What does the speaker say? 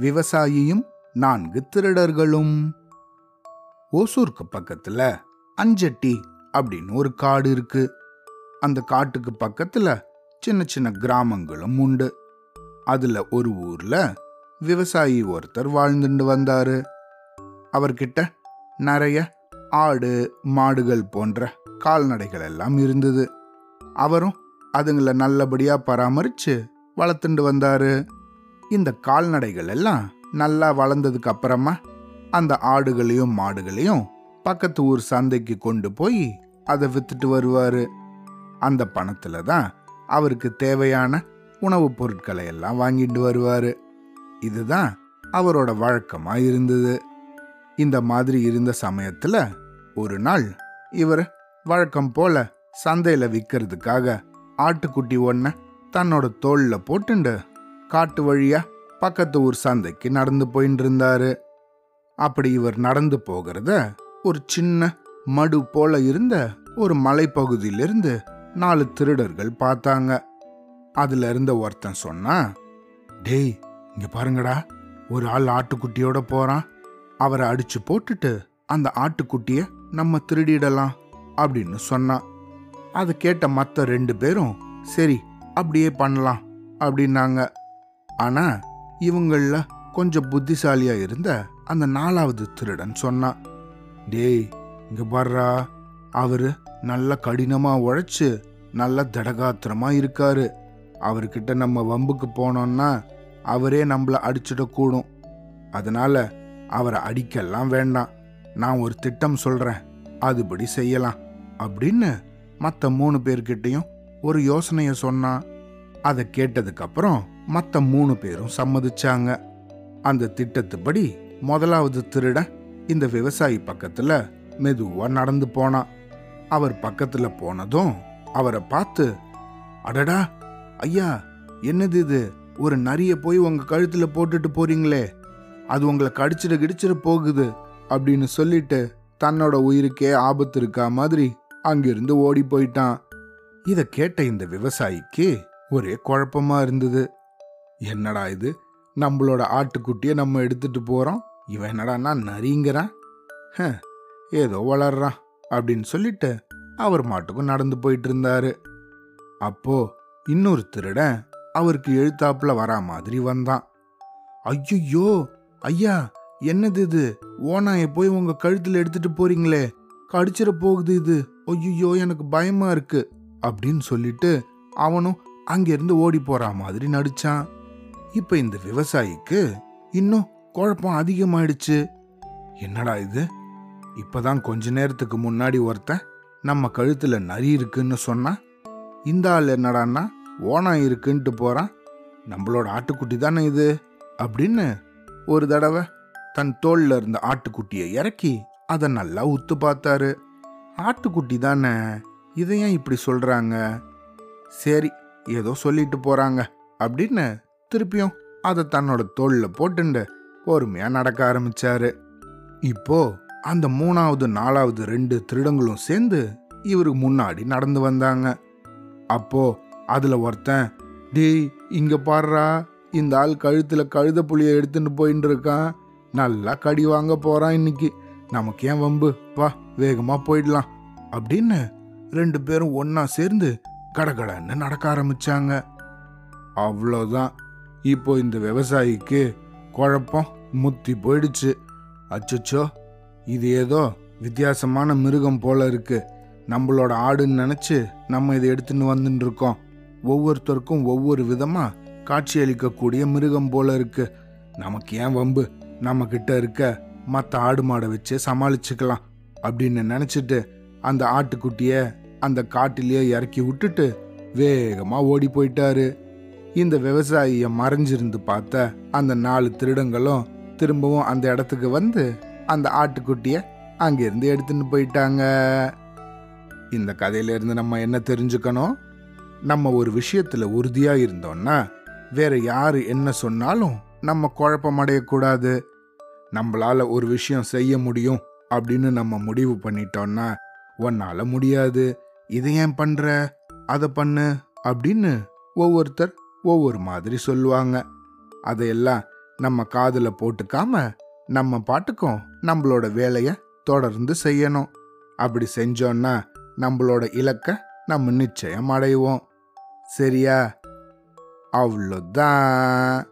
விவசாயியும் நான்கு திருடர்களும். ஓசூருக்கு பக்கத்துல அஞ்சட்டி அப்படின்னு ஒரு காடு இருக்கு. அந்த காட்டுக்கு பக்கத்துல சின்ன சின்ன கிராமங்களும் உண்டு. அதுல ஒரு ஊர்ல விவசாயி ஒருத்தர் வாழ்ந்துட்டு வந்தாரு. அவர்கிட்ட நிறைய ஆடு மாடுகள் போன்ற கால்நடைகள் எல்லாம் இருந்தது. அவரும் அதுங்களை நல்லபடியா பராமரிச்சு வளர்த்துண்டு வந்தாரு. இந்த கால்நடைகள் எல்லாம் நல்லா வளர்ந்ததுக்கு அப்புறமா அந்த ஆடுகளையும் மாடுகளையும் பக்கத்து ஊர் சந்தைக்கு கொண்டு போய் அதை வித்துட்டு வருவாரு. அந்த பணத்துல தான் அவருக்கு தேவையான உணவுப் பொருட்களை எல்லாம் வாங்கிட்டு வருவாரு. இதுதான் அவரோட வழக்கமா இருந்தது. இந்த மாதிரி இருந்த சமயத்துல ஒரு நாள் இவர் வழக்கம் போல சந்தையில விற்கிறதுக்காக ஆட்டுக்குட்டி ஒன்ன தன்னோட தோல்ல போட்டுண்டு காட்டு வழியா பக்கத்து ஊர் சந்தைக்கு நடந்து போயின்னு இருந்தாரு அப்படி இவர் நடந்து போகிறத ஒரு சின்ன மடு போல இருந்த ஒரு மலைப்பகுதியிலிருந்து நாலு திருடர்கள் பார்த்தாங்க. அதுல இருந்த ஒருத்தன் சொன்னா டேய் இங்க பாருங்கடா ஒரு ஆள் ஆட்டுக்குட்டியோட போறான். அவரை அடிச்சு போட்டுட்டு அந்த ஆட்டுக்குட்டிய நம்ம திருடிடலாம் அப்படின்னு சொன்னான். அதை கேட்ட மற்ற ரெண்டு பேரும் சரி அப்படியே பண்ணலாம் அப்படின்னாங்க. ஆனா இவங்கள கொஞ்சம் புத்திசாலியா இருந்த அந்த நாலாவது திருடன் சொன்னான் டேய் இங்க பாடுறா அவரு நல்ல கடினமா உழைச்சு நல்ல தடகாத்திரமா இருக்காரு. அவர்கிட்ட நம்ம வம்புக்கு போனோம்னா அவரே நம்மள அடிச்சிடக்கூடும். அதனால அவரை அடிக்கலாம் வேண்டாம். நான் ஒரு திட்டம் சொல்றேன். அதுபடி செய்யலாம். அப்படின்னு மற்ற மூணு பேர்கிட்டயும் ஒரு யோசனையை சொன்னான் அதை கேட்டதுக்கப்புறம் மற்ற மூணு பேரும் சம்மதிச்சாங்க. அந்த திட்டத்துப்படி முதலாவது திருட இந்த விவசாயி பக்கத்துல மெதுவா நடந்து போனான் அவர் பக்கத்துல போனதும் அவரை பார்த்து அடடா ஐயா என்னது இது? ஒரு நரிய போய் உங்க கழுத்துல போட்டுட்டு போறீங்களே. அது உங்களை கடிச்சிட கிடிச்சிட போகுது அப்படின்னு சொல்லிட்டு தன்னோட உயிருக்கே ஆபத்து இருக்கா மாதிரி அங்கிருந்து ஓடி போயிட்டான். இத கேட்ட இந்த விவசாயிக்கு ஒரே குழப்பமா இருந்தது. என்னடா இது? நம்மளோட ஆட்டுக்குட்டிய நம்ம எடுத்துட்டு போறோம். இவன் என்னடான்னா நரிங்கிறான். ஹ, ஏதோ வளர்றான் அப்படின்னு சொல்லிட்டு அவர் மாட்டுக்கும் நடந்து போயிட்டு இருந்தாரு. அப்போ இன்னொரு திருடன் அவருக்கு எழுத்தாப்புல வரா மாதிரி வந்தான். ஐயோ ஐயா என்னது இது? ஓனாய போய் உங்க கழுத்துல எடுத்துட்டு போறீங்களே. கடிச்சிட போகுது இது. ஐயோ எனக்கு பயமா இருக்கு. அப்படின்னு சொல்லிட்டு அவனும் அங்கிருந்து ஓடி போற மாதிரி நடிச்சான். இப்ப இந்த விவசாயிக்கு இன்னும் குழப்பம் அதிகமாயிடுச்சு. என்னடா இது? இப்பதான் கொஞ்ச நேரத்துக்கு முன்னாடி ஒருத்தன் நம்ம கழுத்துல நரி இருக்குன்னு சொன்னா இந்த ஆள் என்னடான்னா ஓனாய் இருக்குன்ட்டு போறான். நம்மளோட ஆட்டுக்குட்டி தானே இது? அப்படின்னு ஒரு தடவை தன் தோல்ல இருந்த ஆட்டுக்குட்டியை இறக்கி அதை நல்லா உத்து பார்த்தாரு. ஆட்டுக்குட்டி தானே? இதை ஏன் இப்படி சொல்கிறாங்க சரி ஏதோ சொல்லிட்டு போகிறாங்க அப்படின்னு திருப்பியும் அதை தன்னோட தோளில் போட்டுண்டு பொறுமையாக நடக்க ஆரம்பிச்சாரு. இப்போ அந்த மூணாவது நாலாவது ரெண்டு திருடங்களும் சேர்ந்து இவருக்கு முன்னாடி நடந்து வந்தாங்க. அப்போ அதில் ஒருத்தன் டேய் இங்கே பாடுறா இந்த ஆள் கழுத்தில் கழுத புளியை எடுத்துட்டு போயின்னு இருக்கான். நல்லா கடி வாங்க போகிறான் இன்னைக்கு. நமக்கு ஏன் வம்பு? வா வேகமாக போயிடலாம். அப்படின்னு ரெண்டு பேரும் ஒன்னா சேர்ந்து கடகடன்னு நடக்க ஆரம்பிச்சாங்க. அவ்வளோதான் இப்போ இந்த விவசாயிக்கு குழப்பம் முத்தி போயிடுச்சு. அச்சச்சோ இது ஏதோ வித்தியாசமான மிருகம் போல இருக்கு. நம்மளோட ஆடுன்னு நினச்சி நம்ம இதை எடுத்துன்னு வந்துட்டு இருக்கோம். ஒவ்வொருத்தருக்கும் ஒவ்வொரு விதமா காட்சியளிக்கக்கூடிய மிருகம் போல இருக்கு. நமக்கு ஏன் வம்பு? நம்ம கிட்ட இருக்க மற்ற ஆடு மாடை வச்சு சமாளிச்சுக்கலாம் அப்படின்னு நினச்சிட்டு அந்த ஆட்டுக்குட்டியை அந்த காட்டிலேயே இறக்கி விட்டுட்டு வேகமா ஓடி போயிட்டாரு. இந்த விவசாயிய மறைஞ்சிருந்து பார்த்த அந்த நாலு திருடங்களும் திரும்பவும் அந்த இடத்துக்கு வந்து அந்த ஆட்டுக்குட்டிய அங்கிருந்து எடுத்துன்னு போயிட்டாங்க. இந்த கதையிலேருந்து நம்ம என்ன தெரிஞ்சுக்கணும்? நம்ம ஒரு விஷயத்துல உறுதியா இருந்தோம்னா வேற யாரு என்ன சொன்னாலும் நம்ம குழப்பம் அடையக்கூடாது. நம்மளால ஒரு விஷயம் செய்ய முடியும் அப்படின்னு நம்ம முடிவு பண்ணிட்டோம்னா உன்னால முடியாது. இதை ஏன் பண்ற? அதை பண்ணு அப்படின்னு ஒவ்வொருத்தர் ஒவ்வொரு மாதிரி சொல்லுவாங்க. அதையெல்லாம் நம்ம காதில் போட்டுக்காம நம்ம பாட்டுக்கும் நம்மளோட வேலையை தொடர்ந்து செய்யணும். அப்படி செஞ்சோன்னா நம்மளோட இலக்கை நம்ம நிச்சயம் அடைவோம். சரியா? அவ்வளோதான்